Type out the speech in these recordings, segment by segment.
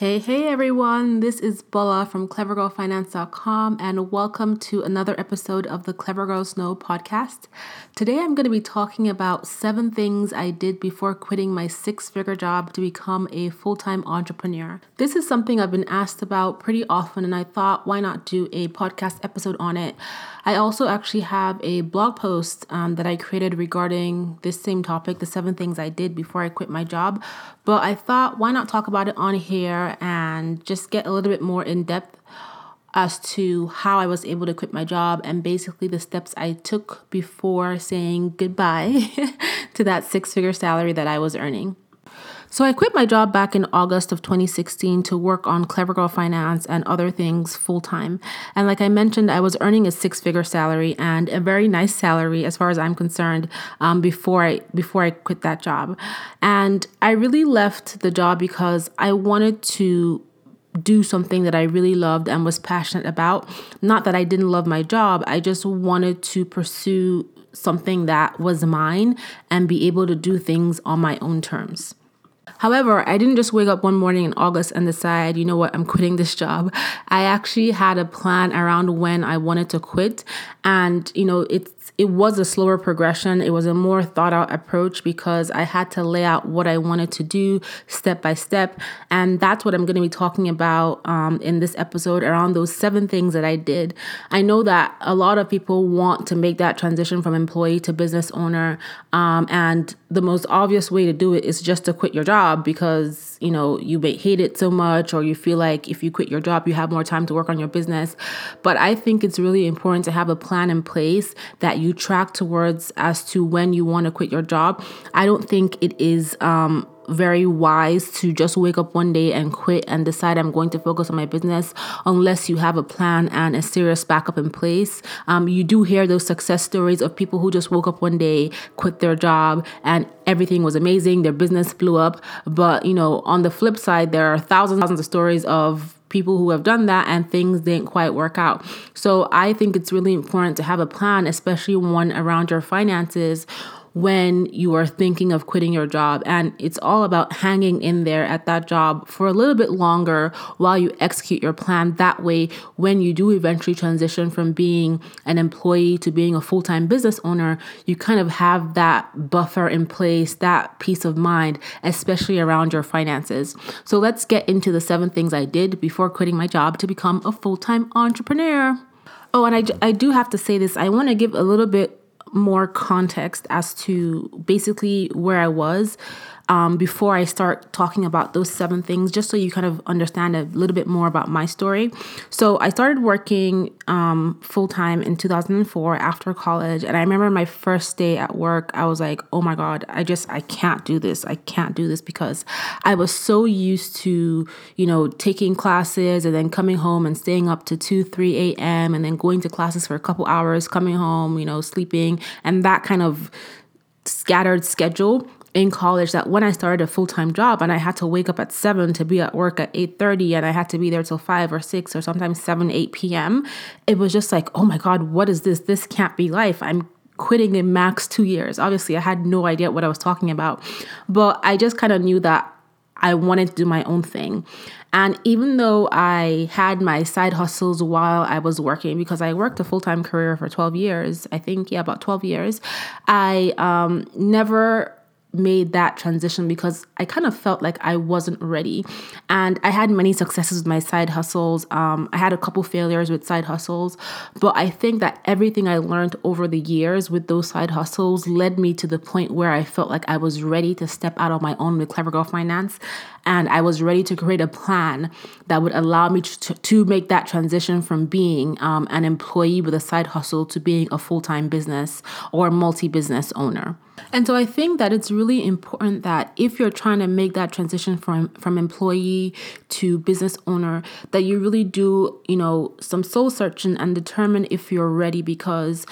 Hey, hey everyone, this is Bola from clevergirlfinance.com and welcome to another episode of the Clever Girls Know podcast. Today I'm going to be talking about seven things I did before quitting my six figure job to become a full time entrepreneur. This is something I've been asked about pretty often, and I thought, why not do a podcast episode on it? I also actually have a blog post um, that I created regarding this same topic, the seven things I did before I quit my job. But I thought, why not talk about it on here and just get a little bit more in depth as to how I was able to quit my job and basically the steps I took before saying goodbye to that six figure salary that I was earning. So I quit my job back in August of 2016 to work on Clever Girl Finance and other things full time. And like I mentioned, I was earning a six figure salary and a very nice salary as far as I'm concerned um, before I before I quit that job. And I really left the job because I wanted to do something that I really loved and was passionate about. Not that I didn't love my job, I just wanted to pursue something that was mine and be able to do things on my own terms. However, I didn't just wake up one morning in August and decide, you know what, I'm quitting this job. I actually had a plan around when I wanted to quit. And, you know, it's it was a slower progression. It was a more thought out approach because I had to lay out what I wanted to do step by step. And that's what I'm going to be talking about um, in this episode around those seven things that I did. I know that a lot of people want to make that transition from employee to business owner. Um, and the most obvious way to do it is just to quit your job because, you know, you may hate it so much or you feel like if you quit your job, you have more time to work on your business. But I think it's really important to have a plan in place that you track towards as to when you want to quit your job. I don't think it is um, very wise to just wake up one day and quit and decide I'm going to focus on my business unless you have a plan and a serious backup in place. Um, you do hear those success stories of people who just woke up one day, quit their job, and everything was amazing. Their business blew up. But, you know, on the flip side, there are thousands, thousands of stories of people who have done that and things didn't quite work out. So I think it's really important to have a plan, especially one around your finances when you are thinking of quitting your job. And it's all about hanging in there at that job for a little bit longer while you execute your plan. That way, when you do eventually transition from being an employee to being a full time business owner, you kind of have that buffer in place, that peace of mind, especially around your finances. So let's get into the seven things I did before quitting my job to become a full time entrepreneur. Oh, and I, I do have to say this. I want to give a little bit more context as to basically where I was um, before I start talking about those seven things, just so you kind of understand a little bit more about my story. So, I started working um, full time in 2004 after college. And I remember my first day at work, I was like, oh my God, I just, I can't do this. I can't do this because I was so used to, you know, taking classes and then coming home and staying up to 2, 3 a.m. and then going to classes for a couple hours, coming home, you know, sleeping, and that kind of scattered schedule in college that when I started a full-time job and I had to wake up at 7 to be at work at 8:30 and I had to be there till 5 or 6 or sometimes 7 8 p.m. it was just like oh my god what is this this can't be life I'm quitting in max 2 years obviously I had no idea what I was talking about but I just kind of knew that I wanted to do my own thing. And even though I had my side hustles while I was working, because I worked a full time career for 12 years, I think, yeah, about 12 years, I um, never made that transition because I kind of felt like I wasn't ready. And I had many successes with my side hustles. Um, I had a couple failures with side hustles, but I think that everything I learned over the years with those side hustles led me to the point where I felt like I was ready to step out on my own with Clever Girl Finance. And I was ready to create a plan that would allow me to, to make that transition from being um, an employee with a side hustle to being a full time business or multi business owner. And so I think that it's really important that if you're trying to make that transition from from employee to business owner that you really do, you know, some soul searching and determine if you're ready because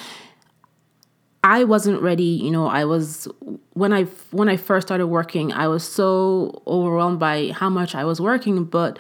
I wasn't ready, you know, I was when I when I first started working, I was so overwhelmed by how much I was working, but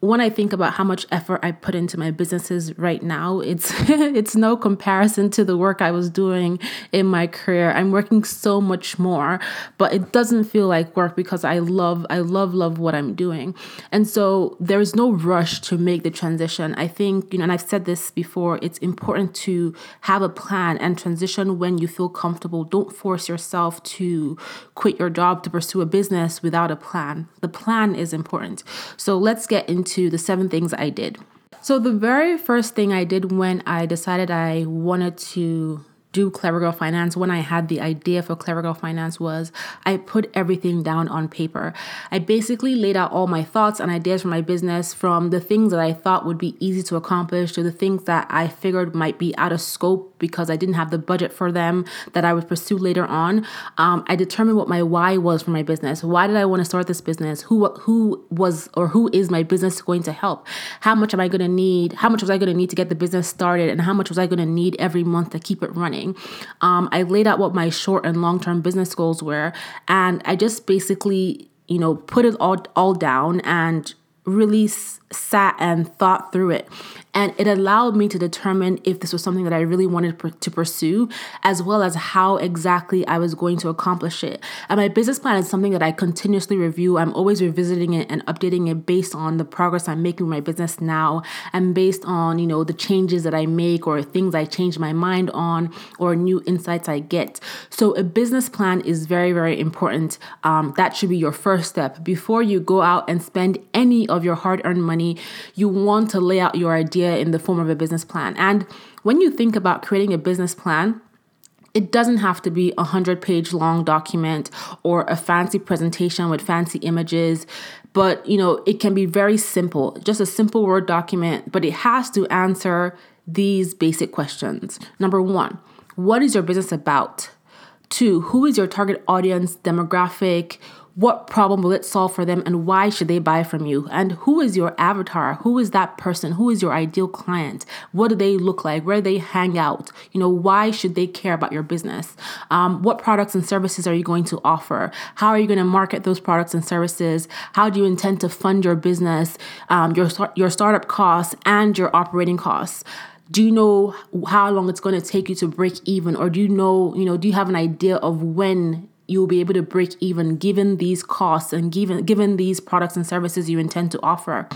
when I think about how much effort I put into my businesses right now, it's it's no comparison to the work I was doing in my career. I'm working so much more, but it doesn't feel like work because I love I love love what I'm doing. And so there's no rush to make the transition. I think, you know, and I've said this before, it's important to have a plan and transition when you feel comfortable. Don't force yourself to quit your job to pursue a business without a plan. The plan is important. So let's get into into the seven things I did. So, the very first thing I did when I decided I wanted to do Clever Girl Finance when I had the idea for Clever Girl Finance was I put everything down on paper. I basically laid out all my thoughts and ideas for my business from the things that I thought would be easy to accomplish to the things that I figured might be out of scope because I didn't have the budget for them that I would pursue later on. Um, I determined what my why was for my business. Why did I want to start this business? Who who was or who is my business going to help? How much am I going to need? How much was I going to need to get the business started? And how much was I going to need every month to keep it running? Um, I laid out what my short and long term business goals were, and I just basically you know put it all all down and really sat and thought through it and it allowed me to determine if this was something that I really wanted to pursue, as well as how exactly I was going to accomplish it. And my business plan is something that I continuously review. I'm always revisiting it and updating it based on the progress I'm making with my business now and based on, you know, the changes that I make or things I change my mind on or new insights I get. So a business plan is very, very important. Um, that should be your first step. Before you go out and spend any of your hard earned money, you want to lay out your idea idea in the form of a business plan. And when you think about creating a business plan, it doesn't have to be a 100 page long document or a fancy presentation with fancy images but you know it can be very simple just a simple word document but it has to answer these basic questions. Number 1 what is your business about? 2 who is your target audience demographic what problem will it solve for them and why should they buy from you? And who is your avatar? Who is that person? Who is your ideal client? What do they look like? Where do they hang out? You know, why should they care about your business? Um, what products and services are you going to offer? How are you going to market those products and services? How do you intend to fund your business, um, your, your startup costs, and your operating costs? do you know how long it's going to take you to break even or do you know you know do you have an idea of when you will be able to break even given these costs and given given these products and services you intend to offer.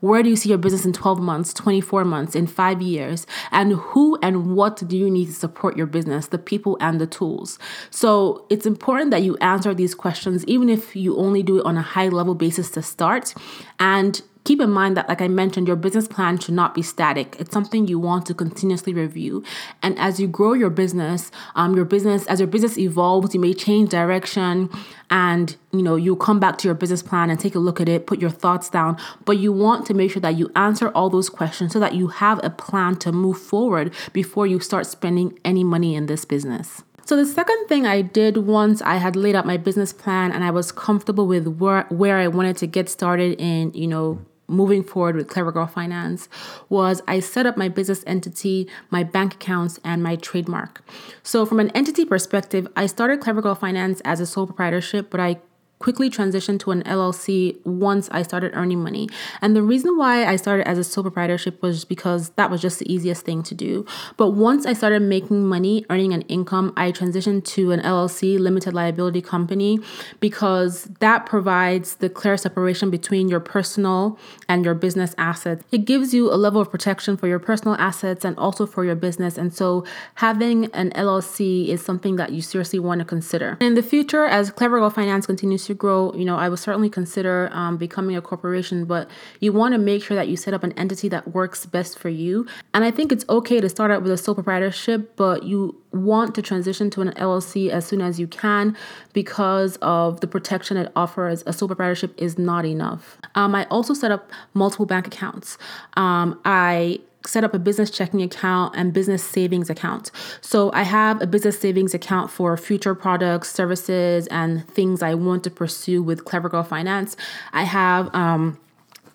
Where do you see your business in 12 months 24 months in 5 years? And who and what do you need to support your business the people and the tools? So it's important that you answer these questions even if you only do it on a high level basis to start. And keep in mind that, like I mentioned, your business plan should not be static. It's something you want to continuously review. And as you grow your business, um, your business, as your business evolves, you may change direction and you know you come back to your business plan and take a look at it put your thoughts down but you want to make sure that you answer all those questions so that you have a plan to move forward before you start spending any money in this business so the second thing I did once I had laid out my business plan and I was comfortable with where where I wanted to get started in, you know, moving forward with Clever Girl Finance was I set up my business entity, my bank accounts, and my trademark. So, from an entity perspective, I started Clever Girl Finance as a sole proprietorship, but I quickly transitioned to an LLC once I started earning money. And the reason why I started as a sole proprietorship was because that was just the easiest thing to do. But once I started making money, earning an income, I transitioned to an LLC, limited liability company, because that provides the clear separation between your personal and your business assets. It gives you a level of protection for your personal assets and also for your business. And so having an LLC is something that you seriously want to consider. In the future, as Clever Girl Finance continues to to grow, you know, I would certainly consider um, becoming a corporation, but you want to make sure that you set up an entity that works best for you. And I think it's okay to start out with a sole proprietorship, but you want to transition to an LLC as soon as you can because of the protection it offers. A sole proprietorship is not enough. Um, I also set up multiple bank accounts. Um, I set up a business checking account and business savings account. So I have a business savings account for future products, services, and things I want to pursue with Clever Girl Finance. I have um,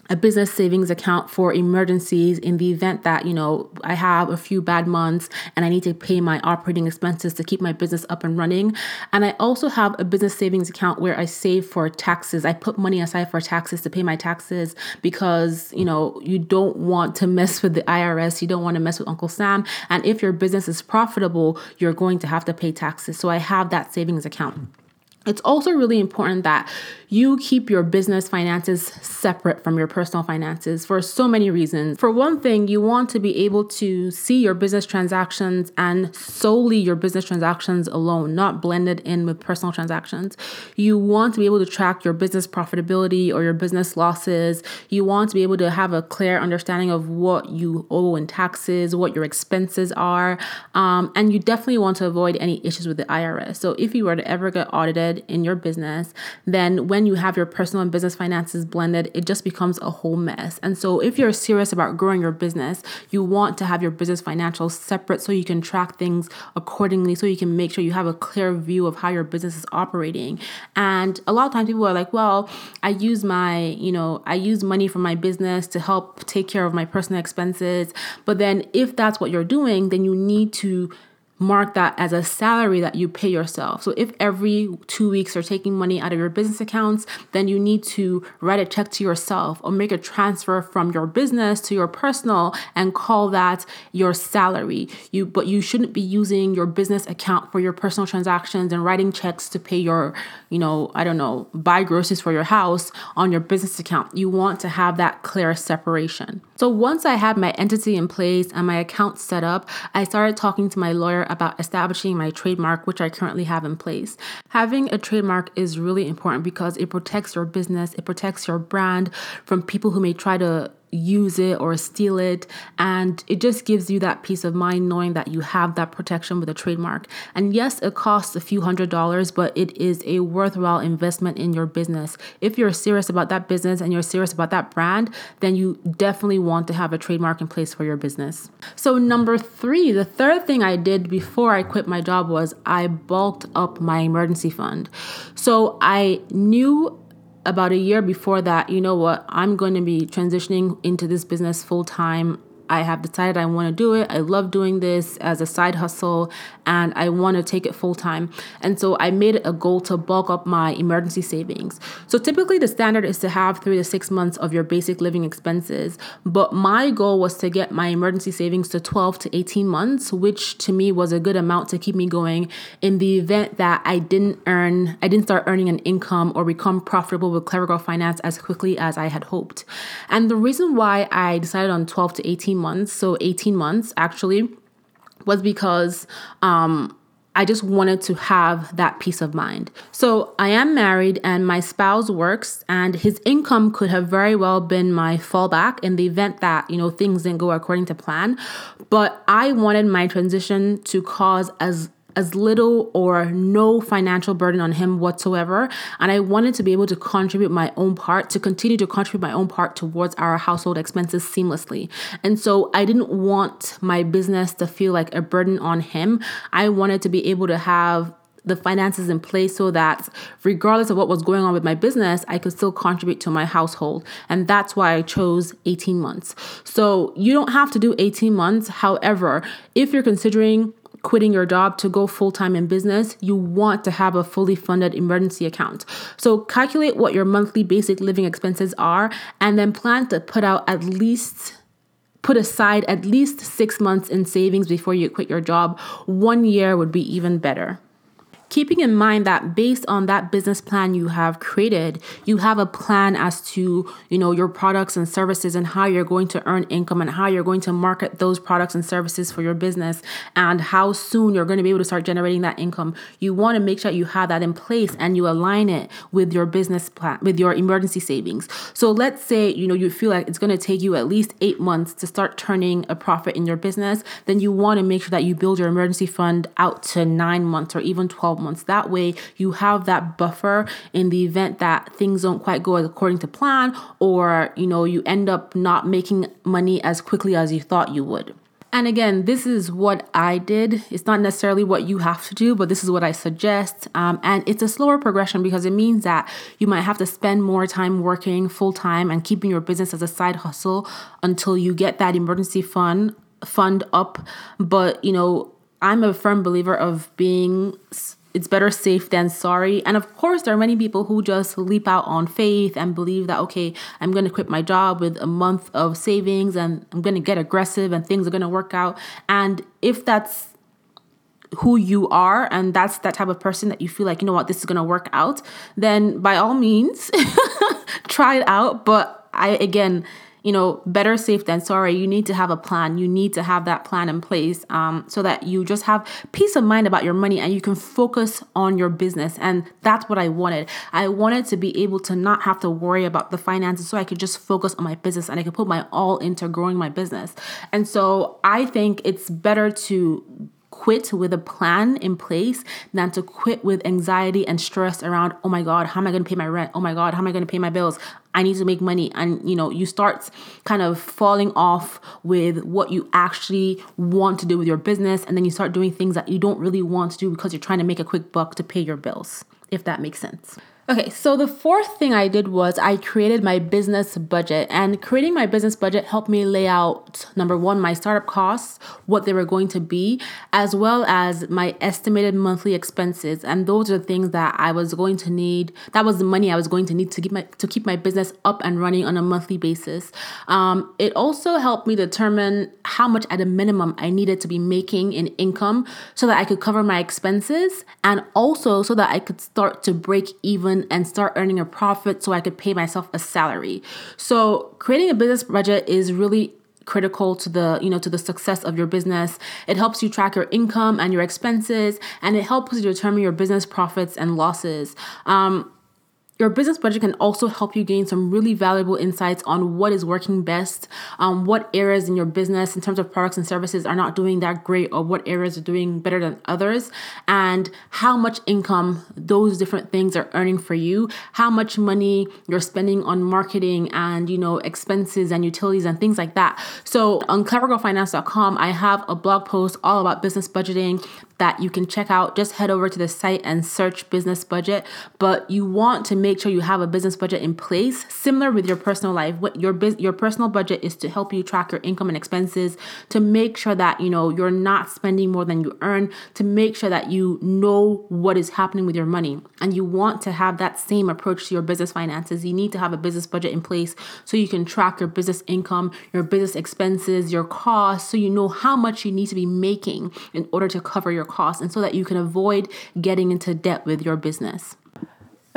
a business savings account for emergencies in the event that, you know, I have a few bad months and I need to pay my operating expenses to keep my business up and running. And I also have a business savings account where I save for taxes. I put money aside for taxes to pay my taxes because, you know, you don't want to mess with the IRS, you don't want to mess with Uncle Sam. And if your business is profitable, you're going to have to pay taxes. So I have that savings account. It's also really important that you keep your business finances separate from your personal finances for so many reasons. For one thing, you want to be able to see your business transactions and solely your business transactions alone, not blended in with personal transactions. You want to be able to track your business profitability or your business losses. You want to be able to have a clear understanding of what you owe in taxes, what your expenses are, um, and you definitely want to avoid any issues with the IRS. So if you were to ever get audited in your business, then when when you have your personal and business finances blended, it just becomes a whole mess. And so, if you're serious about growing your business, you want to have your business financials separate so you can track things accordingly, so you can make sure you have a clear view of how your business is operating. And a lot of times, people are like, well, I use my, you know, I use money from my business to help take care of my personal expenses. But then, if that's what you're doing, then you need to mark that as a salary that you pay yourself. So if every two weeks you're taking money out of your business accounts, then you need to write a check to yourself or make a transfer from your business to your personal and call that your salary. You but you shouldn't be using your business account for your personal transactions and writing checks to pay your, you know, I don't know, buy groceries for your house on your business account. You want to have that clear separation. So once I had my entity in place and my account set up, I started talking to my lawyer about establishing my trademark, which I currently have in place. Having a trademark is really important because it protects your business, it protects your brand from people who may try to use it or steal it. And it just gives you that peace of mind knowing that you have that protection with a trademark. And yes, it costs a few hundred dollars, but it is a worthwhile investment in your business. If you're serious about that business and you're serious about that brand, then you definitely want to have a trademark in place for your business. So, number three, the third thing I did before I quit my job was I bulked up my emergency fund. So, I knew about a year before that, you know what, I'm going to be transitioning into this business full time. I have decided I want to do it. I love doing this as a side hustle and I want to take it full time. And so I made it a goal to bulk up my emergency savings. So typically the standard is to have three to six months of your basic living expenses. But my goal was to get my emergency savings to 12 to 18 months, which to me was a good amount to keep me going in the event that I didn't earn, I didn't start earning an income or become profitable with Clever Girl Finance as quickly as I had hoped. And the reason why I decided on 12 to 18 months, so 18 months actually, was because um, I just wanted to have that peace of mind. So I am married and my spouse works and his income could have very well been my fallback in the event that, you know, things didn't go according to plan, but I wanted my transition to cause as as little or no financial burden on him whatsoever. And I wanted to be able to contribute my own part, to continue to contribute my own part towards our household expenses seamlessly. And so I didn't want my business to feel like a burden on him. I wanted to be able to have the finances in place so that regardless of what was going on with my business, I could still contribute to my household. And that's why I chose 18 months. So you don't have to do 18 months. However, if you're considering quitting your job to go full time in business, you want to have a fully funded emergency account. So calculate what your monthly basic living expenses are and then plan to put out at least put aside at least 6 months in savings before you quit your job. 1 year would be even better keeping in mind that based on that business plan you have created you have a plan as to you know your products and services and how you're going to earn income and how you're going to market those products and services for your business and how soon you're going to be able to start generating that income. You want to make sure you have that in place and you align it with your business plan with your emergency savings. So let's say you know you feel like it's going to take you at least 8 months to start turning a profit in your business then you want to make sure that you build your emergency fund out to 9 months or even 12 12 months. That way, you have that buffer in the event that things don't quite go according to plan or, you know, you end up not making money as quickly as you thought you would. And again, this is what I did. It's not necessarily what you have to do, but this is what I suggest. Um, and it's a slower progression because it means that you might have to spend more time working full time and keeping your business as a side hustle until you get that emergency fund fund up. But you know, I'm a firm believer of being it's better safe than sorry. And of course, there are many people who just leap out on faith and believe that, okay, I'm going to quit my job with a month of savings and I'm going to get aggressive and things are going to work out. And if that's who you are and that's that type of person that you feel like, you know what, this is going to work out, then by all means, try it out. But I, again, you know, better safe than sorry. You need to have a plan. You need to have that plan in place um, so that you just have peace of mind about your money and you can focus on your business. And that's what I wanted. I wanted to be able to not have to worry about the finances so I could just focus on my business and I could put my all into growing my business. And so I think it's better to quit with a plan in place than to quit with anxiety and stress around, oh my God, how am I going to pay my rent? Oh my God, how am I going to pay my bills? I need to make money. And, you know, you start kind of falling off with what you actually want to do with your business. And then you start doing things that you don't really want to do because you're trying to make a quick buck to pay your bills, if that makes sense. Okay, so the fourth thing I did was I created my business budget, and creating my business budget helped me lay out number one, my startup costs, what they were going to be, as well as my estimated monthly expenses. And those are the things that I was going to need. That was the money I was going to need to keep my to keep my business up and running on a monthly basis. Um, it also helped me determine how much at a minimum I needed to be making in income so that I could cover my expenses, and also so that I could start to break even and start earning a profit so I could pay myself a salary. So, creating a business budget is really critical to the you know to the success of your business it helps you track your income and your expenses and it helps you determine your business profits and losses um, your business budget can also help you gain some really valuable insights on what is working best, um, what areas in your business, in terms of products and services, are not doing that great, or what areas are doing better than others, and how much income those different things are earning for you, how much money you're spending on marketing and you know expenses and utilities and things like that. So on clevergirlfinance.com, I have a blog post all about business budgeting that you can check out. Just head over to the site and search business budget. But you want to make sure you have a business budget in place, similar with your personal life. What your biz- your personal budget is to help you track your income and expenses, to make sure that you know you're not spending more than you earn, to make sure that you know what is happening with your money. And you want to have that same approach to your business finances. You need to have a business budget in place so you can track your business income, your business expenses, your costs, so you know how much you need to be making in order to cover your costs and so that you can avoid getting into debt with your business.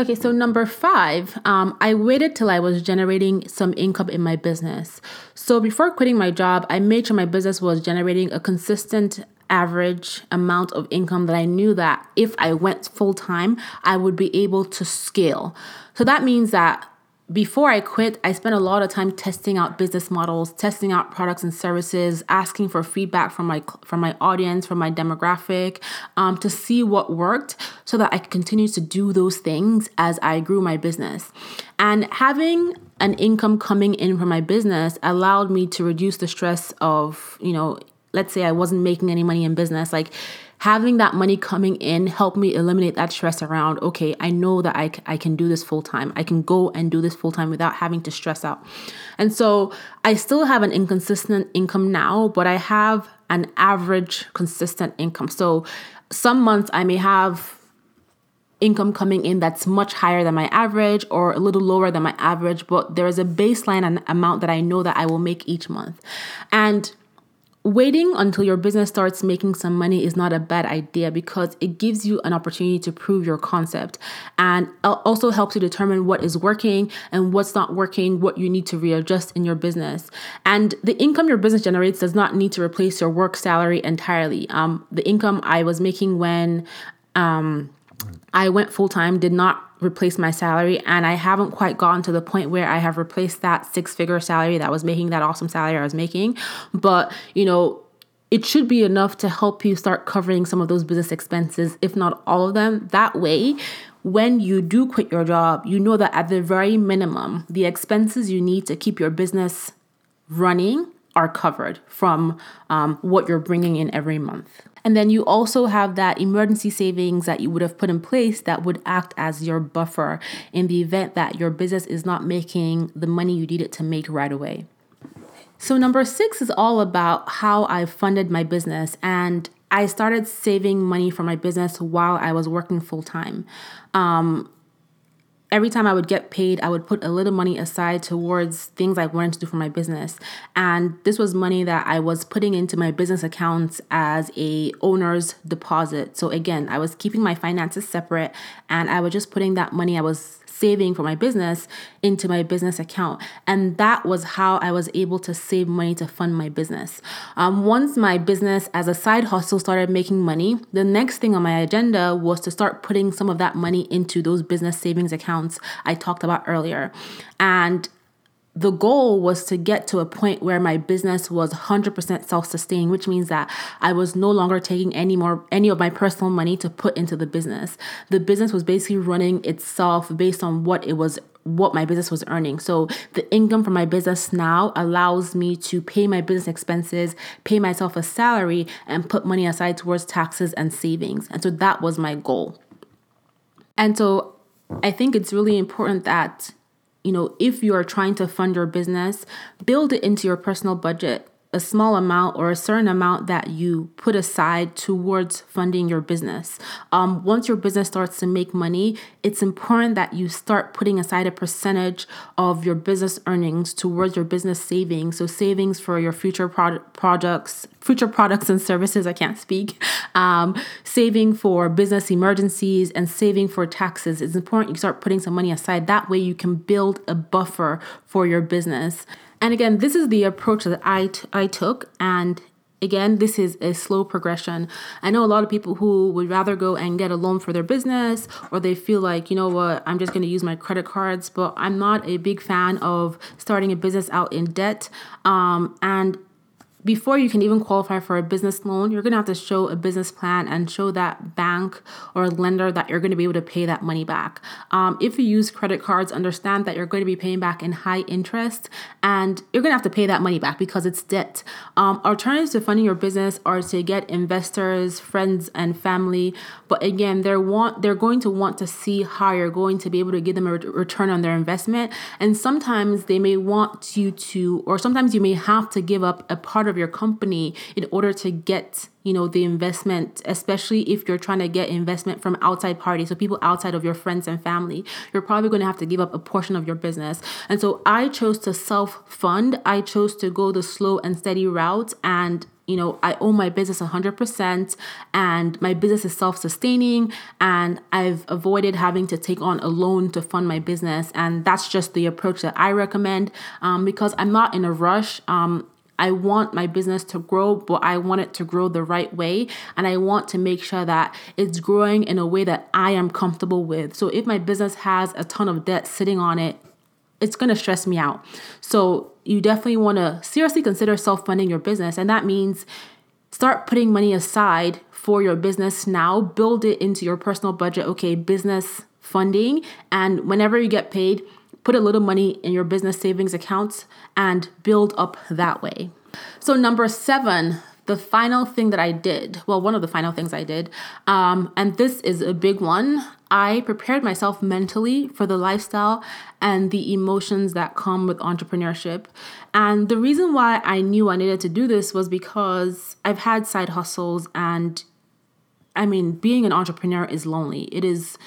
Okay, so number five, um, I waited till I was generating some income in my business. So before quitting my job, I made sure my business was generating a consistent average amount of income that I knew that if I went full time, I would be able to scale. So that means that before I quit, I spent a lot of time testing out business models, testing out products and services, asking for feedback from my from my audience, from my demographic, um, to see what worked, so that I could continue to do those things as I grew my business. And having an income coming in from my business allowed me to reduce the stress of, you know, let's say I wasn't making any money in business, like having that money coming in helped me eliminate that stress around okay i know that I, I can do this full time i can go and do this full time without having to stress out. And so i still have an inconsistent income now but i have an average consistent income. So some months i may have income coming in that's much higher than my average or a little lower than my average but there is a baseline and amount that i know that i will make each month. And Waiting until your business starts making some money is not a bad idea because it gives you an opportunity to prove your concept and also helps you determine what is working and what's not working, what you need to readjust in your business. And the income your business generates does not need to replace your work salary entirely. Um, the income I was making when um, I went full time did not replace my salary and I haven't quite gotten to the point where I have replaced that six figure salary that was making that awesome salary I was making. But, you know, it should be enough to help you start covering some of those business expenses, if not all of them. That way, when you do quit your job, you know that at the very minimum, the expenses you need to keep your business running are covered from um, what you're bringing in every month. And then you also have that emergency savings that you would have put in place that would act as your buffer in the event that your business is not making the money you need it to make right away. So, number six is all about how I funded my business. And I started saving money for my business while I was working full time. Um, every time I would get paid, I would put a little money aside towards things I wanted to do for my business. And this was money that I was putting into my business accounts as a owner's deposit. So again, I was keeping my finances separate and I was just putting that money I was saving for my business into my business account. And that was how I was able to save money to fund my business. Um, once my business as a side hustle started making money, the next thing on my agenda was to start putting some of that money into those business savings accounts I talked about earlier. And the goal was to get to a point where my business was 100% self-sustaining which means that i was no longer taking any more any of my personal money to put into the business. The business was basically running itself based on what it was what my business was earning. So the income from my business now allows me to pay my business expenses pay myself a salary and put money aside towards taxes and savings. And so that was my goal. And so i think it's really important that you know, if you are trying to fund your business, build it into your personal budget a small amount or a certain amount that you put aside towards funding your business. Um, once your business starts to make money, it's important that you start putting aside a percentage of your business earnings towards your business savings. So, savings for your future product products, future products and services. I can't speak. Um, saving for business emergencies and saving for taxes. It's important you start putting some money aside. That way, you can build a buffer for your business. And again, this is the approach that I, t- I took. And again, this is a slow progression. I know a lot of people who would rather go and get a loan for their business, or they feel like, you know what, I'm just going to use my credit cards. But I'm not a big fan of starting a business out in debt. Um, and before you can even qualify for a business loan, you're going to have to show a business plan and show that bank or lender that you're going to be able to pay that money back. Um, if you use credit cards, understand that you're going to be paying back in high interest and you're going to have to pay that money back because it's debt. Um, alternatives to funding your business are to get investors, friends, and family. But again, they're want they're going to want to see how you're going to be able to give them a re- return on their investment. And sometimes they may want you to, or sometimes you may have to give up a part your company in order to get you know the investment especially if you're trying to get investment from outside parties so people outside of your friends and family you're probably going to have to give up a portion of your business. And so i chose to self fund i chose to go the slow and steady route and you know i own my business 100% and my business is self-sustaining and i've avoided having to take on a loan to fund my business and that's just the approach that i recommend um, because i'm not in a rush. Um, I want my business to grow, but I want it to grow the right way. And I want to make sure that it's growing in a way that I am comfortable with. So if my business has a ton of debt sitting on it, it's going to stress me out. So you definitely want to seriously consider self funding your business. And that means start putting money aside for your business now, build it into your personal budget. Okay, business funding. And whenever you get paid, put a little money in your business savings accounts and build up that way. So, number seven, the final thing that I did, well, one of the final things I did, um, and this is a big one, I prepared myself mentally for the lifestyle and the emotions that come with entrepreneurship. And the reason why I knew I needed to do this was because I've had side hustles, and I mean, being an entrepreneur is lonely. It is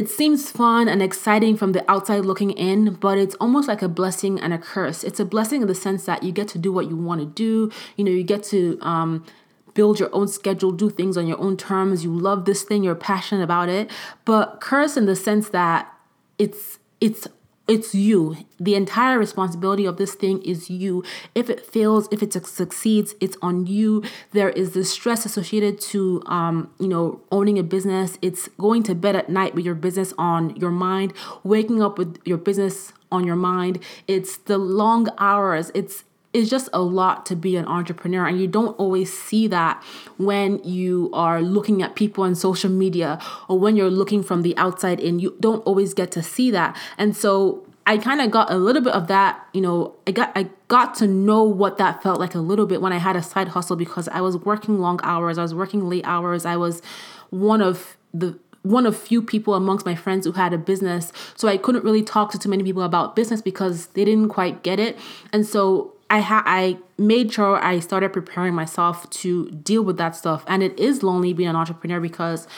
it seems fun and exciting from the outside looking in, but it's almost like a blessing and a curse. It's a blessing in the sense that you get to do what you want to do. You know, you get to um, build your own schedule, do things on your own terms. You love this thing, you're passionate about it. But curse in the sense that it's it's it's you. The entire responsibility of this thing is you. If it fails, if it succeeds, it's on you. There is the stress associated to, um, you know, owning a business. It's going to bed at night with your business on your mind, waking up with your business on your mind. It's the long hours. It's it's just a lot to be an entrepreneur and you don't always see that when you are looking at people on social media or when you're looking from the outside in you don't always get to see that and so I kind of got a little bit of that, you know, I got I got to know what that felt like a little bit when I had a side hustle because I was working long hours, I was working late hours. I was one of the one of few people amongst my friends who had a business. So I couldn't really talk to too many people about business because they didn't quite get it. And so I ha- I made sure I started preparing myself to deal with that stuff. And it is lonely being an entrepreneur because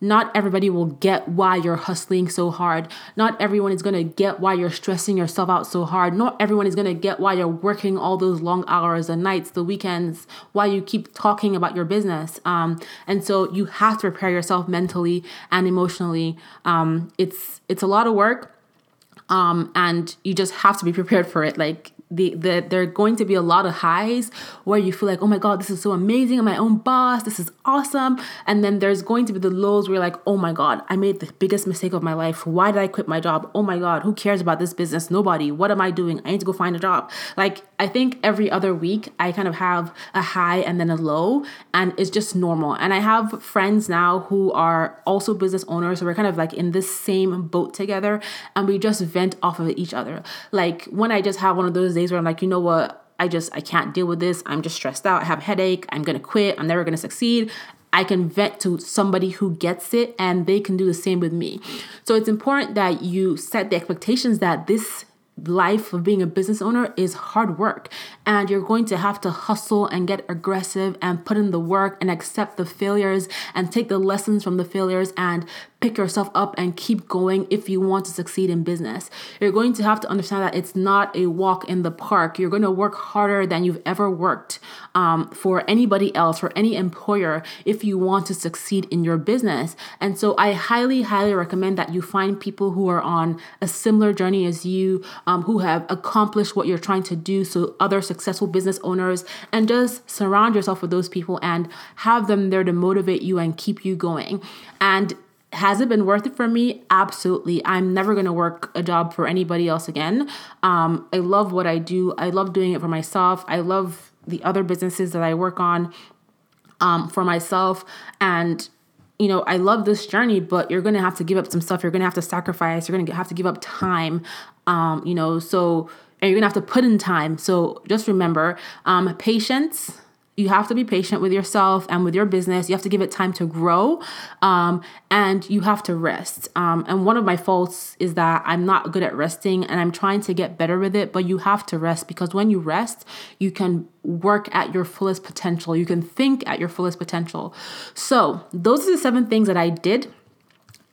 not everybody will get why you're hustling so hard. Not everyone is going to get why you're stressing yourself out so hard. Not everyone is going to get why you're working all those long hours, and nights, the weekends, why you keep talking about your business. Um, and so you have to prepare yourself mentally and emotionally. Um, it's it's a lot of work. Um, and you just have to be prepared for it. Like the, the there are going to be a lot of highs where you feel like oh my god this is so amazing. I'm my own boss. This is awesome. And then there's going to be the lows where you're like oh my god i made the biggest mistake of my life. Why did i quit my job? Oh my god who cares about this business? Nobody. What am i doing? I need to go find a job. Like i think every other week i kind of have a high and then a low and it's just normal. And i have friends now who are also business owners so we're kind of like in this same boat together and we just vent off of each other. Like when i just have one of those days where I'm like, you know what? I just I can't deal with this. I'm just stressed out. I have a headache. I'm gonna quit. I'm never gonna succeed. I can vent to somebody who gets it and they can do the same with me. So it's important that you set the expectations that this life of being a business owner is hard work and you're going to have to hustle and get aggressive and put in the work and accept the failures and take the lessons from the failures and pick yourself up and keep going if you want to succeed in business. You're going to have to understand that it's not a walk in the park. You're going to work harder than you've ever worked um, for anybody else, for any employer, if you want to succeed in your business. And so I highly, highly recommend that you find people who are on a similar journey as you, um, who have accomplished what you're trying to do. So other successful business owners, and just surround yourself with those people and have them there to motivate you and keep you going. And has it been worth it for me? Absolutely. I'm never going to work a job for anybody else again. Um, I love what I do. I love doing it for myself. I love the other businesses that I work on um, for myself. And, you know, I love this journey, but you're going to have to give up some stuff. You're going to have to sacrifice. You're going to have to give up time, um, you know, so, and you're to have to put in time. So just remember um, patience you have to be patient with yourself and with your business. You have to give it time to grow, um, and you have to rest. Um, and one of my faults is that I'm not good at resting, and I'm trying to get better with it. But you have to rest because when you rest, you can work at your fullest potential. You can think at your fullest potential. So those are the seven things that I did.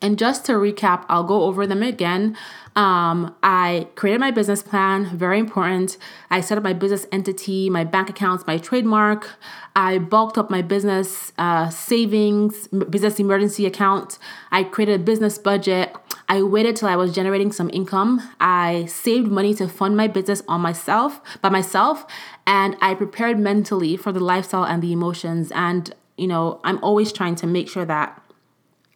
And just to recap, I'll go over them again. Um, I created my business plan, very important. I set up my business entity, my bank accounts, my trademark. I bulked up my business uh, savings, business emergency account. I created a business budget. I waited till I was generating some income. I saved money to fund my business on myself, by myself, and I prepared mentally for the lifestyle and the emotions. And, you know, I'm always trying to make sure that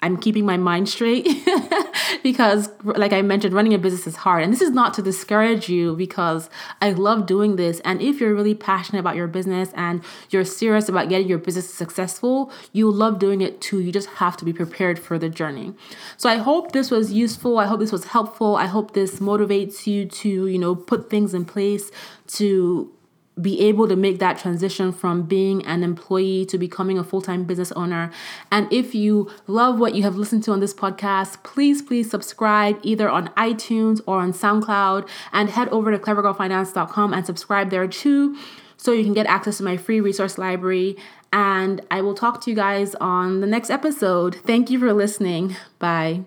I'm keeping my mind straight because, like I mentioned, running a business is hard. And this is not to discourage you because I love doing this. And if you're really passionate about your business and you're serious about getting your business successful, you love doing it too. You just have to be prepared for the journey. So I hope this was useful. I hope this was helpful. I hope this motivates you to, you know, put things in place to be able to make that transition from being an employee to becoming a full time business owner. And if you love what you have listened to on this podcast, please, please subscribe either on iTunes or on SoundCloud and head over to clevergirlfinance.com and subscribe there too so you can get access to my free resource library. And I will talk to you guys on the next episode. Thank you for listening. Bye.